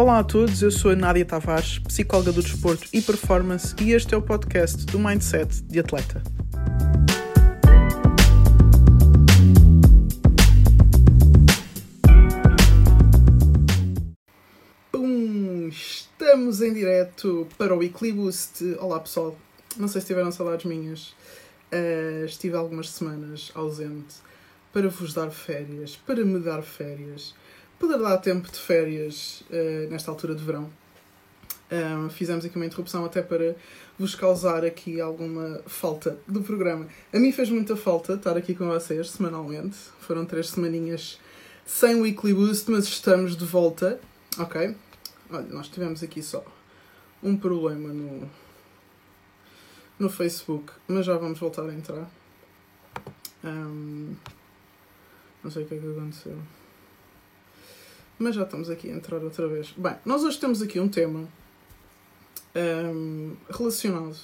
Olá a todos, eu sou a Nádia Tavares, psicóloga do desporto e performance, e este é o podcast do Mindset de Atleta. Pum! Estamos em direto para o Weekly Boost. Olá pessoal, não sei se tiveram saudades minhas. Uh, estive algumas semanas ausente para vos dar férias, para me dar férias poder dar tempo de férias uh, nesta altura de verão. Um, fizemos aqui uma interrupção até para vos causar aqui alguma falta do programa. A mim fez muita falta estar aqui com vocês semanalmente. Foram três semaninhas sem Weekly Boost, mas estamos de volta. Ok? Olha, nós tivemos aqui só um problema no, no Facebook, mas já vamos voltar a entrar. Um, não sei o que é que aconteceu. Mas já estamos aqui a entrar outra vez. Bem, nós hoje temos aqui um tema um, relacionado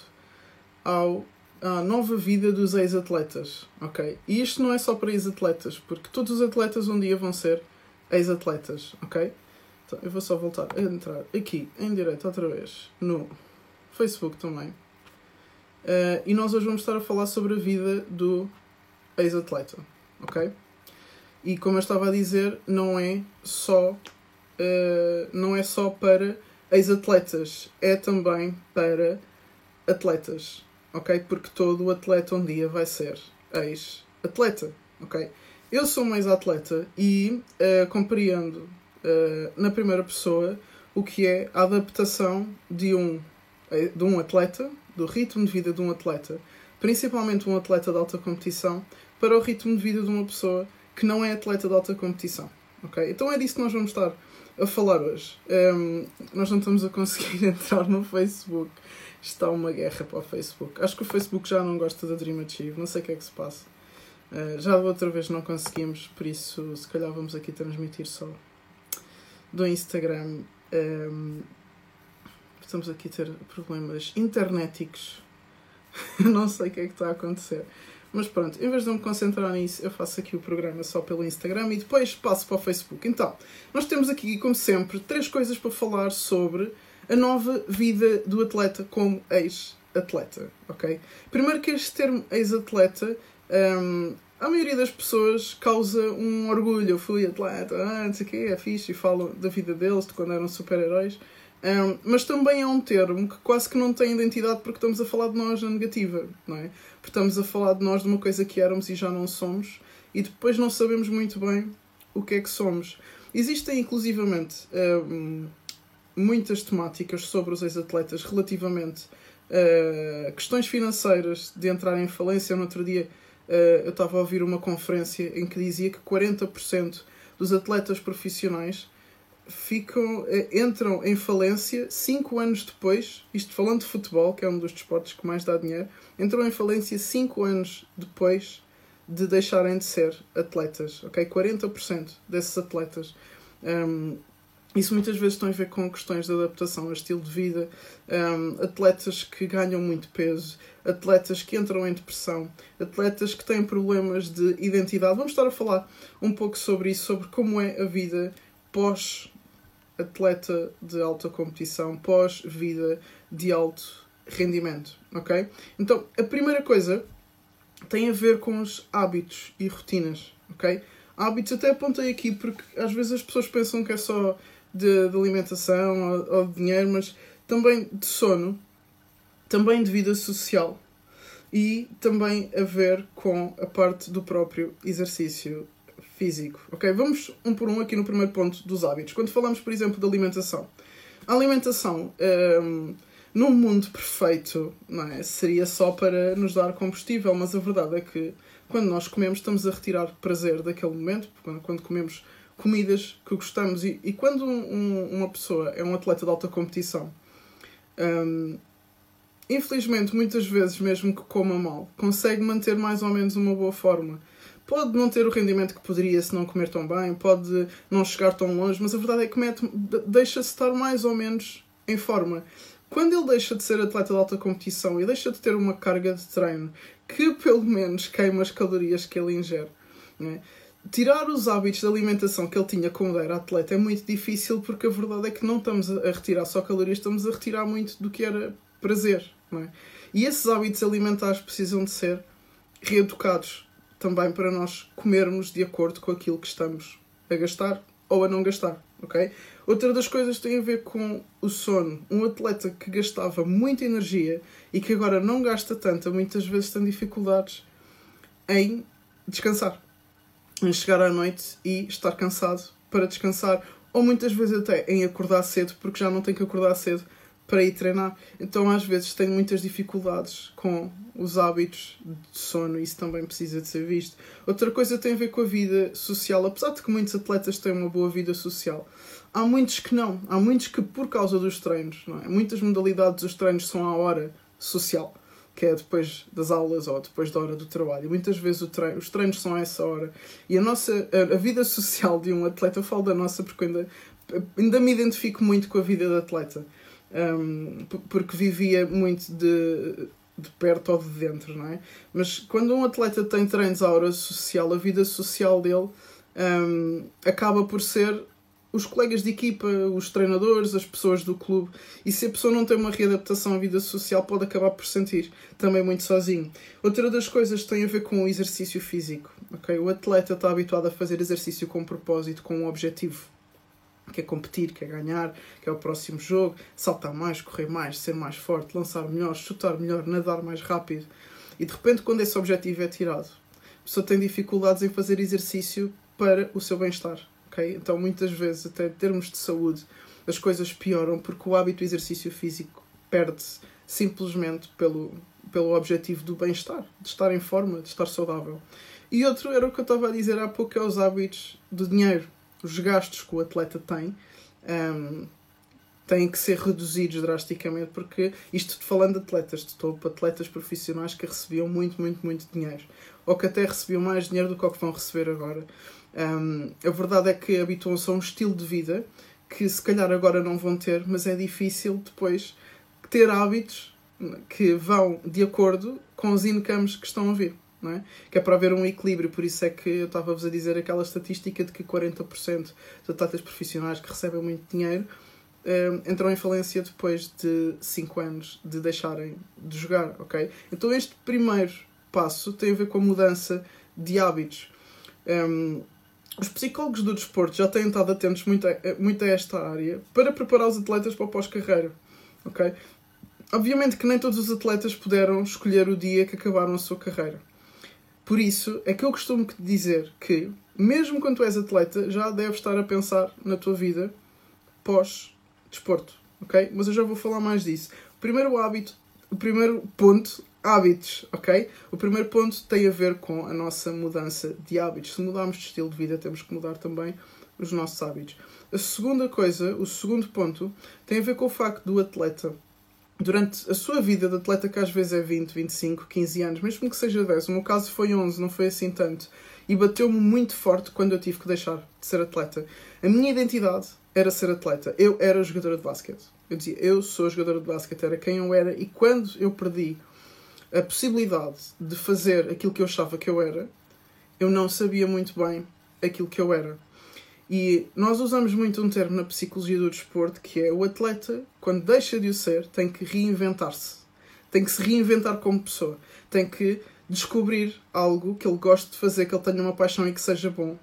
ao, à nova vida dos ex-atletas, ok? E isto não é só para ex-atletas, porque todos os atletas um dia vão ser ex-atletas, ok? Então, eu vou só voltar a entrar aqui em direto outra vez no Facebook também. Uh, e nós hoje vamos estar a falar sobre a vida do ex-atleta, ok? E como eu estava a dizer, não é só, uh, não é só para ex-atletas, é também para atletas, ok? Porque todo atleta um dia vai ser ex-atleta, ok? Eu sou um ex-atleta e uh, compreendo uh, na primeira pessoa o que é a adaptação de um, de um atleta, do ritmo de vida de um atleta, principalmente um atleta de alta competição, para o ritmo de vida de uma pessoa que não é atleta de alta competição. Okay? Então é disso que nós vamos estar a falar hoje. Um, nós não estamos a conseguir entrar no Facebook. Está uma guerra para o Facebook. Acho que o Facebook já não gosta da Dream Achieve. Não sei o que é que se passa. Uh, já da outra vez não conseguimos, por isso se calhar vamos aqui transmitir só do Instagram. Um, estamos aqui a ter problemas internéticos. não sei o que é que está a acontecer. Mas pronto, em vez de me concentrar nisso, eu faço aqui o programa só pelo Instagram e depois passo para o Facebook. Então, nós temos aqui, como sempre, três coisas para falar sobre a nova vida do atleta como ex-atleta, ok? Primeiro que este termo ex-atleta, um, a maioria das pessoas causa um orgulho. Eu fui atleta, ah, não sei o quê, é fixe, e falam da vida deles, de quando eram super-heróis. Um, mas também é um termo que quase que não tem identidade porque estamos a falar de nós na negativa, não é? Porque estamos a falar de nós de uma coisa que éramos e já não somos e depois não sabemos muito bem o que é que somos. Existem inclusivamente um, muitas temáticas sobre os ex-atletas relativamente a questões financeiras de entrar em falência. No outro dia uh, eu estava a ouvir uma conferência em que dizia que 40% dos atletas profissionais ficam, eh, entram em falência cinco anos depois, isto falando de futebol, que é um dos desportos que mais dá dinheiro, entram em falência cinco anos depois de deixarem de ser atletas, ok? 40% desses atletas. Um, isso muitas vezes tem a ver com questões de adaptação a estilo de vida, um, atletas que ganham muito peso, atletas que entram em depressão, atletas que têm problemas de identidade. Vamos estar a falar um pouco sobre isso, sobre como é a vida pós atleta de alta competição pós-vida de alto rendimento, ok? Então, a primeira coisa tem a ver com os hábitos e rotinas, ok? Hábitos até apontei aqui porque às vezes as pessoas pensam que é só de, de alimentação ou, ou de dinheiro, mas também de sono, também de vida social e também a ver com a parte do próprio exercício físico. Ok? Vamos um por um aqui no primeiro ponto dos hábitos. Quando falamos, por exemplo, de alimentação. A alimentação, um, num mundo perfeito, não é? seria só para nos dar combustível, mas a verdade é que quando nós comemos, estamos a retirar prazer daquele momento, quando comemos comidas que gostamos. E, e quando um, uma pessoa é um atleta de alta competição, um, infelizmente, muitas vezes, mesmo que coma mal, consegue manter mais ou menos uma boa forma pode não ter o rendimento que poderia se não comer tão bem, pode não chegar tão longe, mas a verdade é que deixa-se estar mais ou menos em forma. Quando ele deixa de ser atleta de alta competição e deixa de ter uma carga de treino que pelo menos queima as calorias que ele ingere, é? tirar os hábitos de alimentação que ele tinha quando era atleta é muito difícil porque a verdade é que não estamos a retirar só calorias, estamos a retirar muito do que era prazer. É? E esses hábitos alimentares precisam de ser reeducados também para nós comermos de acordo com aquilo que estamos a gastar ou a não gastar. ok? Outra das coisas tem a ver com o sono. Um atleta que gastava muita energia e que agora não gasta tanta, muitas vezes tem dificuldades em descansar em chegar à noite e estar cansado para descansar, ou muitas vezes até em acordar cedo, porque já não tem que acordar cedo para ir treinar. Então, às vezes, tenho muitas dificuldades com os hábitos de sono, isso também precisa de ser visto. Outra coisa tem a ver com a vida social, apesar de que muitos atletas têm uma boa vida social. Há muitos que não, há muitos que, por causa dos treinos, não é? muitas modalidades dos treinos são à hora social que é depois das aulas ou depois da hora do trabalho. Muitas vezes treino, os treinos são a essa hora. E a nossa a, vida social de um atleta, eu falo da nossa porque ainda, ainda me identifico muito com a vida de atleta. Um, porque vivia muito de, de perto ou de dentro, não é? Mas quando um atleta tem treinos à hora social, a vida social dele um, acaba por ser os colegas de equipa, os treinadores, as pessoas do clube. E se a pessoa não tem uma readaptação à vida social, pode acabar por sentir também muito sozinho. Outra das coisas tem a ver com o exercício físico. Okay? O atleta está habituado a fazer exercício com propósito, com um objetivo. Quer competir, quer ganhar, quer o próximo jogo, saltar mais, correr mais, ser mais forte, lançar melhor, chutar melhor, nadar mais rápido. E de repente, quando esse objetivo é tirado, a pessoa tem dificuldades em fazer exercício para o seu bem-estar ok? Então, muitas vezes, até em termos de saúde, as coisas pioram porque o hábito do exercício físico perde-se simplesmente pelo, pelo objetivo do bem-estar, de estar em forma, de estar saudável. E outro era o que eu estava a dizer há pouco, é os hábitos do dinheiro, os gastos que o atleta tem. Um, têm que ser reduzidos drasticamente, porque isto falando de atletas de topo, atletas profissionais que recebiam muito, muito, muito dinheiro, ou que até recebiam mais dinheiro do que o que vão receber agora. Um, a verdade é que habituam-se a um estilo de vida que se calhar agora não vão ter, mas é difícil depois ter hábitos que vão de acordo com os incomes que estão a vir. Não é? Que é para haver um equilíbrio, por isso é que eu estava-vos a dizer aquela estatística de que 40% de atletas profissionais que recebem muito dinheiro um, entram em falência depois de 5 anos de deixarem de jogar, ok? Então este primeiro passo tem a ver com a mudança de hábitos. Um, os psicólogos do desporto já têm estado atentos muito a, muito a esta área para preparar os atletas para o pós-carreira. ok? Obviamente que nem todos os atletas puderam escolher o dia que acabaram a sua carreira. Por isso é que eu costumo dizer que, mesmo quando tu és atleta, já deves estar a pensar na tua vida pós-desporto. ok? Mas eu já vou falar mais disso. O primeiro hábito, o primeiro ponto hábitos, ok? O primeiro ponto tem a ver com a nossa mudança de hábitos. Se mudarmos de estilo de vida, temos que mudar também os nossos hábitos. A segunda coisa, o segundo ponto, tem a ver com o facto do atleta, durante a sua vida de atleta, que às vezes é 20, 25, 15 anos, mesmo que seja 10, o meu caso foi 11, não foi assim tanto, e bateu-me muito forte quando eu tive que deixar de ser atleta. A minha identidade era ser atleta. Eu era jogadora de basquete. Eu dizia, eu sou jogadora de basquete, era quem eu era, e quando eu perdi a possibilidade de fazer aquilo que eu achava que eu era, eu não sabia muito bem aquilo que eu era. E nós usamos muito um termo na psicologia do desporto que é o atleta, quando deixa de o ser, tem que reinventar-se. Tem que se reinventar como pessoa. Tem que descobrir algo que ele goste de fazer, que ele tenha uma paixão e que seja bom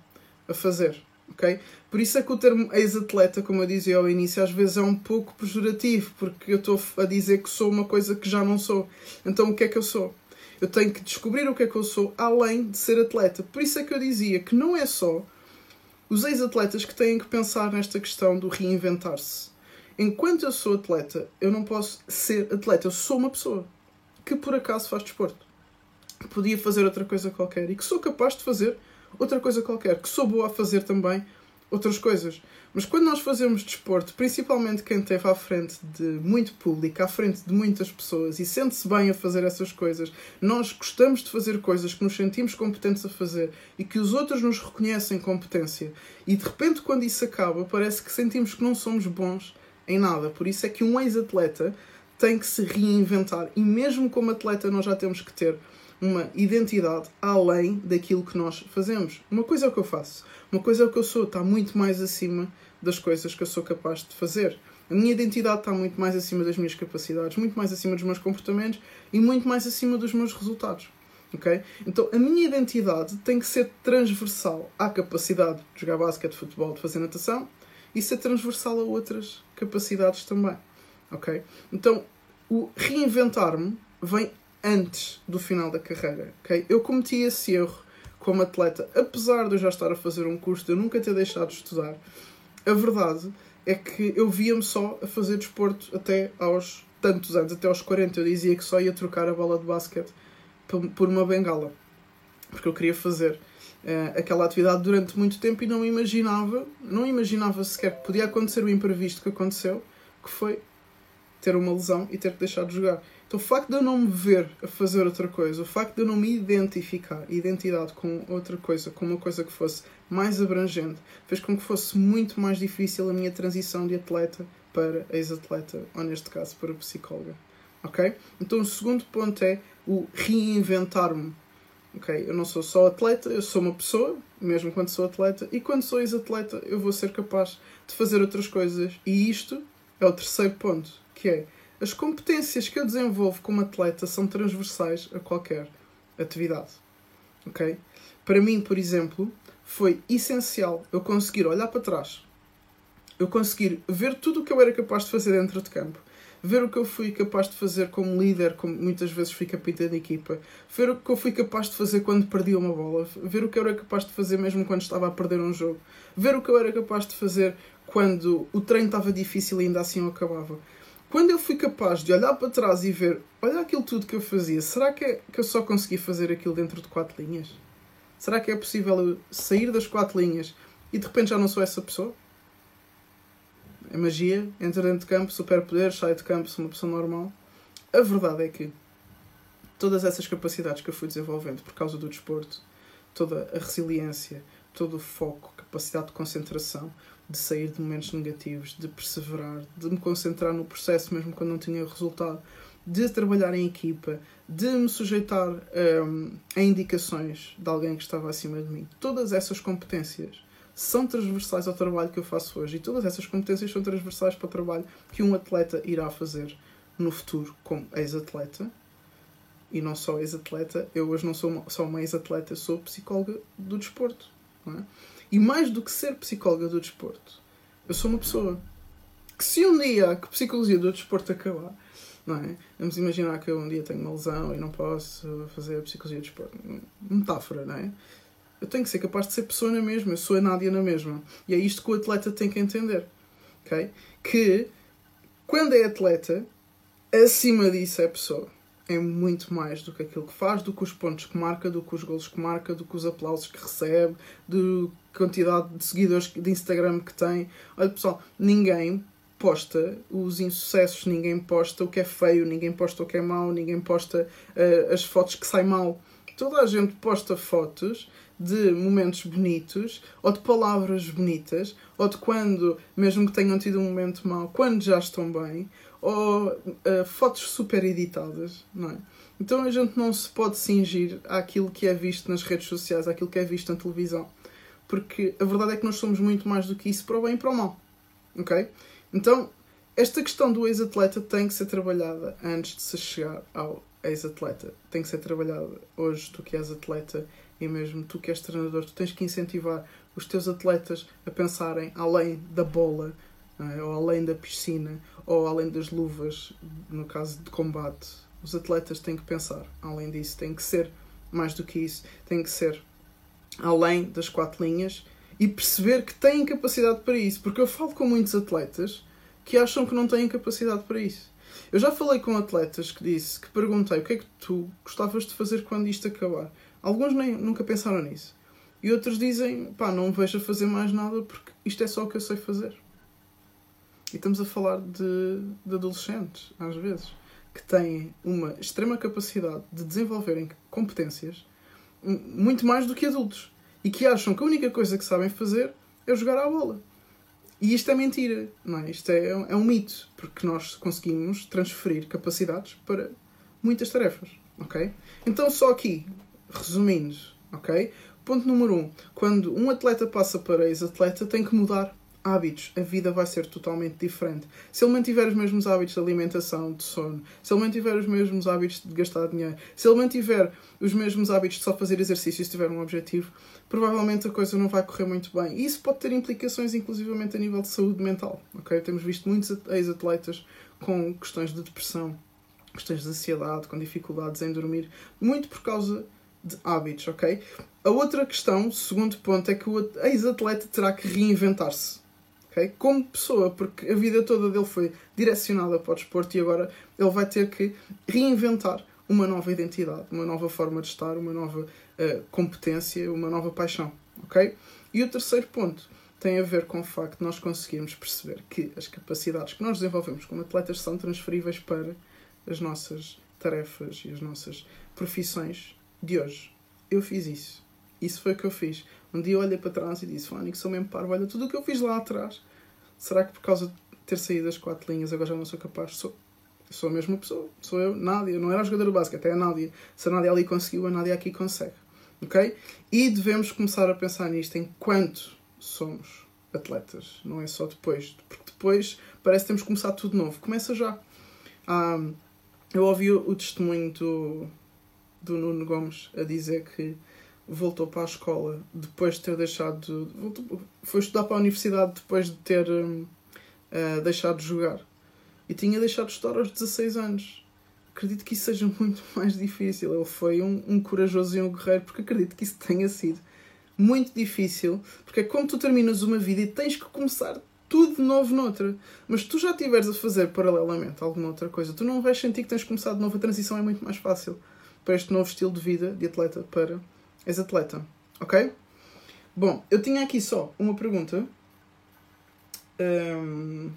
a fazer ok? Por isso é que o termo ex-atleta, como eu dizia ao início, às vezes é um pouco pejorativo, porque eu estou a dizer que sou uma coisa que já não sou. Então o que é que eu sou? Eu tenho que descobrir o que é que eu sou, além de ser atleta. Por isso é que eu dizia que não é só os ex-atletas que têm que pensar nesta questão do reinventar-se. Enquanto eu sou atleta, eu não posso ser atleta. Eu sou uma pessoa que por acaso faz desporto. Podia fazer outra coisa qualquer e que sou capaz de fazer outra coisa qualquer, que sou boa a fazer também outras coisas. Mas quando nós fazemos desporto, principalmente quem esteve à frente de muito público, à frente de muitas pessoas e sente-se bem a fazer essas coisas, nós gostamos de fazer coisas que nos sentimos competentes a fazer e que os outros nos reconhecem competência. E de repente, quando isso acaba, parece que sentimos que não somos bons em nada. Por isso é que um ex-atleta tem que se reinventar. E mesmo como atleta, nós já temos que ter uma identidade além daquilo que nós fazemos. Uma coisa é o que eu faço, uma coisa é o que eu sou, está muito mais acima das coisas que eu sou capaz de fazer. A minha identidade está muito mais acima das minhas capacidades, muito mais acima dos meus comportamentos e muito mais acima dos meus resultados. Okay? Então a minha identidade tem que ser transversal à capacidade de jogar basquete, futebol, de fazer natação e ser transversal a outras capacidades também. Okay? Então o reinventar-me vem antes do final da carreira. Okay? Eu cometi esse erro como atleta, apesar de eu já estar a fazer um curso, de eu nunca ter deixado de estudar. A verdade é que eu via-me só a fazer desporto até aos tantos anos, até aos 40. Eu dizia que só ia trocar a bola de basquete por uma bengala, porque eu queria fazer uh, aquela atividade durante muito tempo e não imaginava, não imaginava sequer que podia acontecer o imprevisto que aconteceu, que foi ter uma lesão e ter que deixar de jogar. Então o facto de eu não me ver a fazer outra coisa, o facto de eu não me identificar, identidade com outra coisa, com uma coisa que fosse mais abrangente, fez com que fosse muito mais difícil a minha transição de atleta para ex-atleta, ou neste caso para psicóloga. Ok? Então o segundo ponto é o reinventar-me. Ok? Eu não sou só atleta, eu sou uma pessoa, mesmo quando sou atleta, e quando sou ex-atleta eu vou ser capaz de fazer outras coisas. E isto é o terceiro ponto, que é as competências que eu desenvolvo como atleta são transversais a qualquer atividade. Ok? Para mim, por exemplo, foi essencial eu conseguir olhar para trás, eu conseguir ver tudo o que eu era capaz de fazer dentro de campo ver o que eu fui capaz de fazer como líder, como muitas vezes fui capitã da equipa, ver o que eu fui capaz de fazer quando perdi uma bola, ver o que eu era capaz de fazer mesmo quando estava a perder um jogo, ver o que eu era capaz de fazer quando o treino estava difícil e ainda assim eu acabava. Quando eu fui capaz de olhar para trás e ver, olha aquilo tudo que eu fazia, será que, é, que eu só consegui fazer aquilo dentro de quatro linhas? Será que é possível eu sair das quatro linhas e de repente já não sou essa pessoa? é magia, entra dentro de campo, superpoder, sai de campo, sou uma pessoa normal. A verdade é que todas essas capacidades que eu fui desenvolvendo por causa do desporto, toda a resiliência, todo o foco, capacidade de concentração, de sair de momentos negativos, de perseverar, de me concentrar no processo mesmo quando não tinha resultado, de trabalhar em equipa, de me sujeitar um, a indicações de alguém que estava acima de mim. Todas essas competências são transversais ao trabalho que eu faço hoje e todas essas competências são transversais para o trabalho que um atleta irá fazer no futuro como ex-atleta e não só ex-atleta, eu hoje não sou só uma ex-atleta, sou psicóloga do desporto. É? E mais do que ser psicóloga do desporto, eu sou uma pessoa que se um dia a psicologia do desporto acabar, não é? Vamos imaginar que eu um dia tenho uma lesão e não posso fazer a psicologia do desporto. Metáfora, não é? eu tenho que ser capaz de ser pessoa na mesma, eu sou a Nádia na mesma. E é isto que o atleta tem que entender. Okay? Que quando é atleta, acima disso é pessoa. É muito mais do que aquilo que faz, do que os pontos que marca, do que os golos que marca, do que os aplausos que recebe, do quantidade de seguidores de Instagram que tem. Olha pessoal, ninguém posta os insucessos, ninguém posta o que é feio, ninguém posta o que é mau, ninguém posta uh, as fotos que saem mal. Toda a gente posta fotos de momentos bonitos, ou de palavras bonitas, ou de quando, mesmo que tenham tido um momento mau, quando já estão bem, ou uh, fotos super editadas, não é? Então a gente não se pode cingir àquilo que é visto nas redes sociais, àquilo que é visto na televisão. Porque a verdade é que nós somos muito mais do que isso para o bem e para o mal. Ok? Então, esta questão do ex-atleta tem que ser trabalhada antes de se chegar ao ex-atleta. Tem que ser trabalhada hoje, tu que és atleta, e mesmo tu que és treinador, tu tens que incentivar os teus atletas a pensarem além da bola, é? ou além da piscina, ou além das luvas, no caso de combate. Os atletas têm que pensar além disso, têm que ser mais do que isso, têm que ser além das quatro linhas e perceber que têm capacidade para isso. Porque eu falo com muitos atletas que acham que não têm capacidade para isso. Eu já falei com atletas que disse, que perguntei o que é que tu gostavas de fazer quando isto acabar. Alguns nem, nunca pensaram nisso. E outros dizem, pá, não vejo a fazer mais nada porque isto é só o que eu sei fazer. E estamos a falar de, de adolescentes, às vezes, que têm uma extrema capacidade de desenvolverem competências muito mais do que adultos. E que acham que a única coisa que sabem fazer é jogar à bola. E isto é mentira, não é? Isto é, é um mito, porque nós conseguimos transferir capacidades para muitas tarefas. ok? Então, só aqui, resumindo, ok? Ponto número um: quando um atleta passa para ex-atleta, tem que mudar hábitos. A vida vai ser totalmente diferente. Se ele mantiver os mesmos hábitos de alimentação, de sono, se ele mantiver os mesmos hábitos de gastar dinheiro, se ele mantiver os mesmos hábitos de só fazer exercício se tiver um objetivo, provavelmente a coisa não vai correr muito bem. E isso pode ter implicações, inclusivamente, a nível de saúde mental. ok? Temos visto muitos ex-atletas com questões de depressão, questões de ansiedade, com dificuldades em dormir, muito por causa de hábitos, ok? A outra questão, segundo ponto, é que o ex-atleta terá que reinventar-se. Okay? Como pessoa, porque a vida toda dele foi direcionada para o desporto e agora ele vai ter que reinventar uma nova identidade, uma nova forma de estar, uma nova uh, competência, uma nova paixão. ok? E o terceiro ponto tem a ver com o facto de nós conseguirmos perceber que as capacidades que nós desenvolvemos como atletas são transferíveis para as nossas tarefas e as nossas profissões de hoje. Eu fiz isso. Isso foi o que eu fiz. Um dia olhei para trás e disse: Fónico, sou mesmo parvo, olha tudo o que eu fiz lá atrás. Será que por causa de ter saído das quatro linhas agora já não sou capaz? Sou. Sou a mesma pessoa. Sou eu, Nádia. Não era a jogadora básica, até a Nádia. Se a Nádia ali conseguiu, a Nádia aqui consegue. Ok? E devemos começar a pensar nisto enquanto somos atletas. Não é só depois. Porque depois parece que temos que começar tudo de novo. Começa já. Um, eu ouvi o, o testemunho do, do Nuno Gomes a dizer que voltou para a escola depois de ter deixado. Voltou, foi estudar para a universidade depois de ter um, uh, deixado de jogar. E tinha deixado de estudar aos 16 anos. Acredito que isso seja muito mais difícil. Ele foi um, um corajoso e um guerreiro, porque acredito que isso tenha sido muito difícil. Porque é como tu terminas uma vida e tens que começar tudo de novo noutra. Mas tu já estiveres a fazer paralelamente alguma outra coisa, tu não vais sentir que tens começado de novo. A transição é muito mais fácil para este novo estilo de vida de atleta para ex-atleta. Ok? Bom, eu tinha aqui só uma pergunta. Um...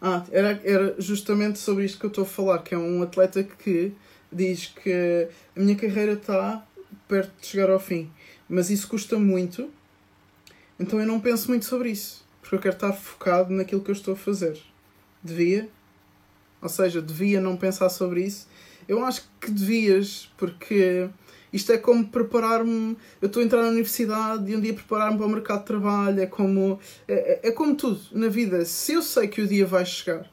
Ah, era, era justamente sobre isto que eu estou a falar, que é um atleta que diz que a minha carreira está perto de chegar ao fim, mas isso custa muito, então eu não penso muito sobre isso, porque eu quero estar focado naquilo que eu estou a fazer. Devia? Ou seja, devia não pensar sobre isso? Eu acho que devias, porque isto é como preparar-me. Eu estou a entrar na universidade e um dia preparar-me para o mercado de trabalho. É como, é, é, é como tudo na vida. Se eu sei que o dia vai chegar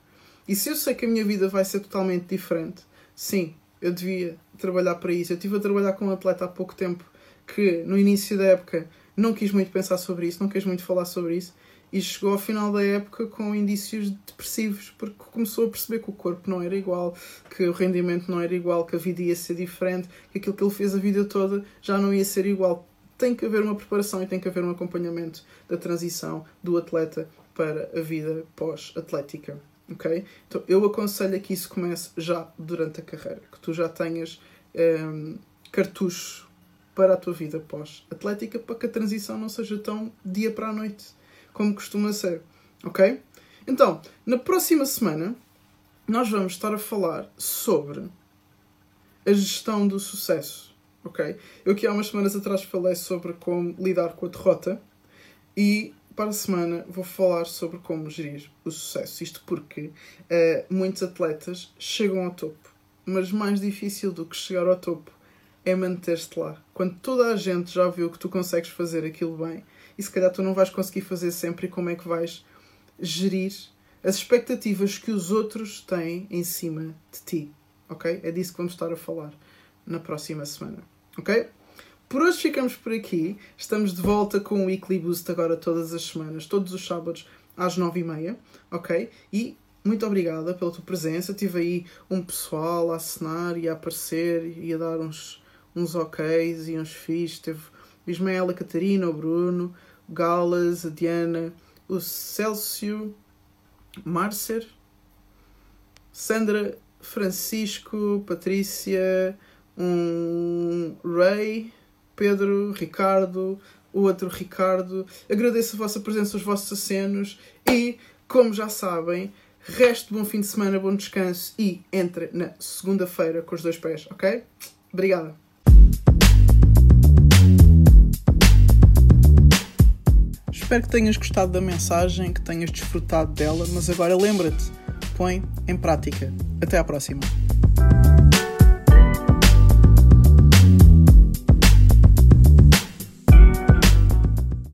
e se eu sei que a minha vida vai ser totalmente diferente, sim, eu devia trabalhar para isso. Eu estive a trabalhar com um atleta há pouco tempo que no início da época não quis muito pensar sobre isso, não quis muito falar sobre isso e chegou ao final da época com indícios depressivos porque começou a perceber que o corpo não era igual, que o rendimento não era igual, que a vida ia ser diferente, que aquilo que ele fez a vida toda já não ia ser igual. Tem que haver uma preparação e tem que haver um acompanhamento da transição do atleta para a vida pós-atlética. ok? Então eu aconselho que isso comece já durante a carreira, que tu já tenhas um, cartucho para a tua vida pós-atlética para que a transição não seja tão dia para a noite como costuma ser. Ok? Então, na próxima semana, nós vamos estar a falar sobre a gestão do sucesso. Ok? Eu aqui há umas semanas atrás falei sobre como lidar com a derrota e para a semana vou falar sobre como gerir o sucesso. Isto porque uh, muitos atletas chegam ao topo, mas mais difícil do que chegar ao topo é manter-te lá. Quando toda a gente já viu que tu consegues fazer aquilo bem, e se calhar tu não vais conseguir fazer sempre e como é que vais gerir as expectativas que os outros têm em cima de ti. Ok? É disso que vamos estar a falar na próxima semana. Ok? Por hoje ficamos por aqui. Estamos de volta com o Weekly Boost agora todas as semanas, todos os sábados às nove e meia. Ok? E muito obrigada pela tua presença. Tive aí um pessoal a assinar e a aparecer e a dar uns, uns oks e uns fis. Teve Ismael, a Catarina, o Bruno, Galas, a Diana, o Célcio, Marcer, Sandra, Francisco, Patrícia, um Ray, Pedro, Ricardo, o outro Ricardo. Agradeço a vossa presença, os vossos acenos e, como já sabem, resto bom fim de semana, bom descanso e entre na segunda-feira com os dois pés, ok? Obrigada. Espero que tenhas gostado da mensagem, que tenhas desfrutado dela, mas agora lembra-te, põe em prática. Até à próxima.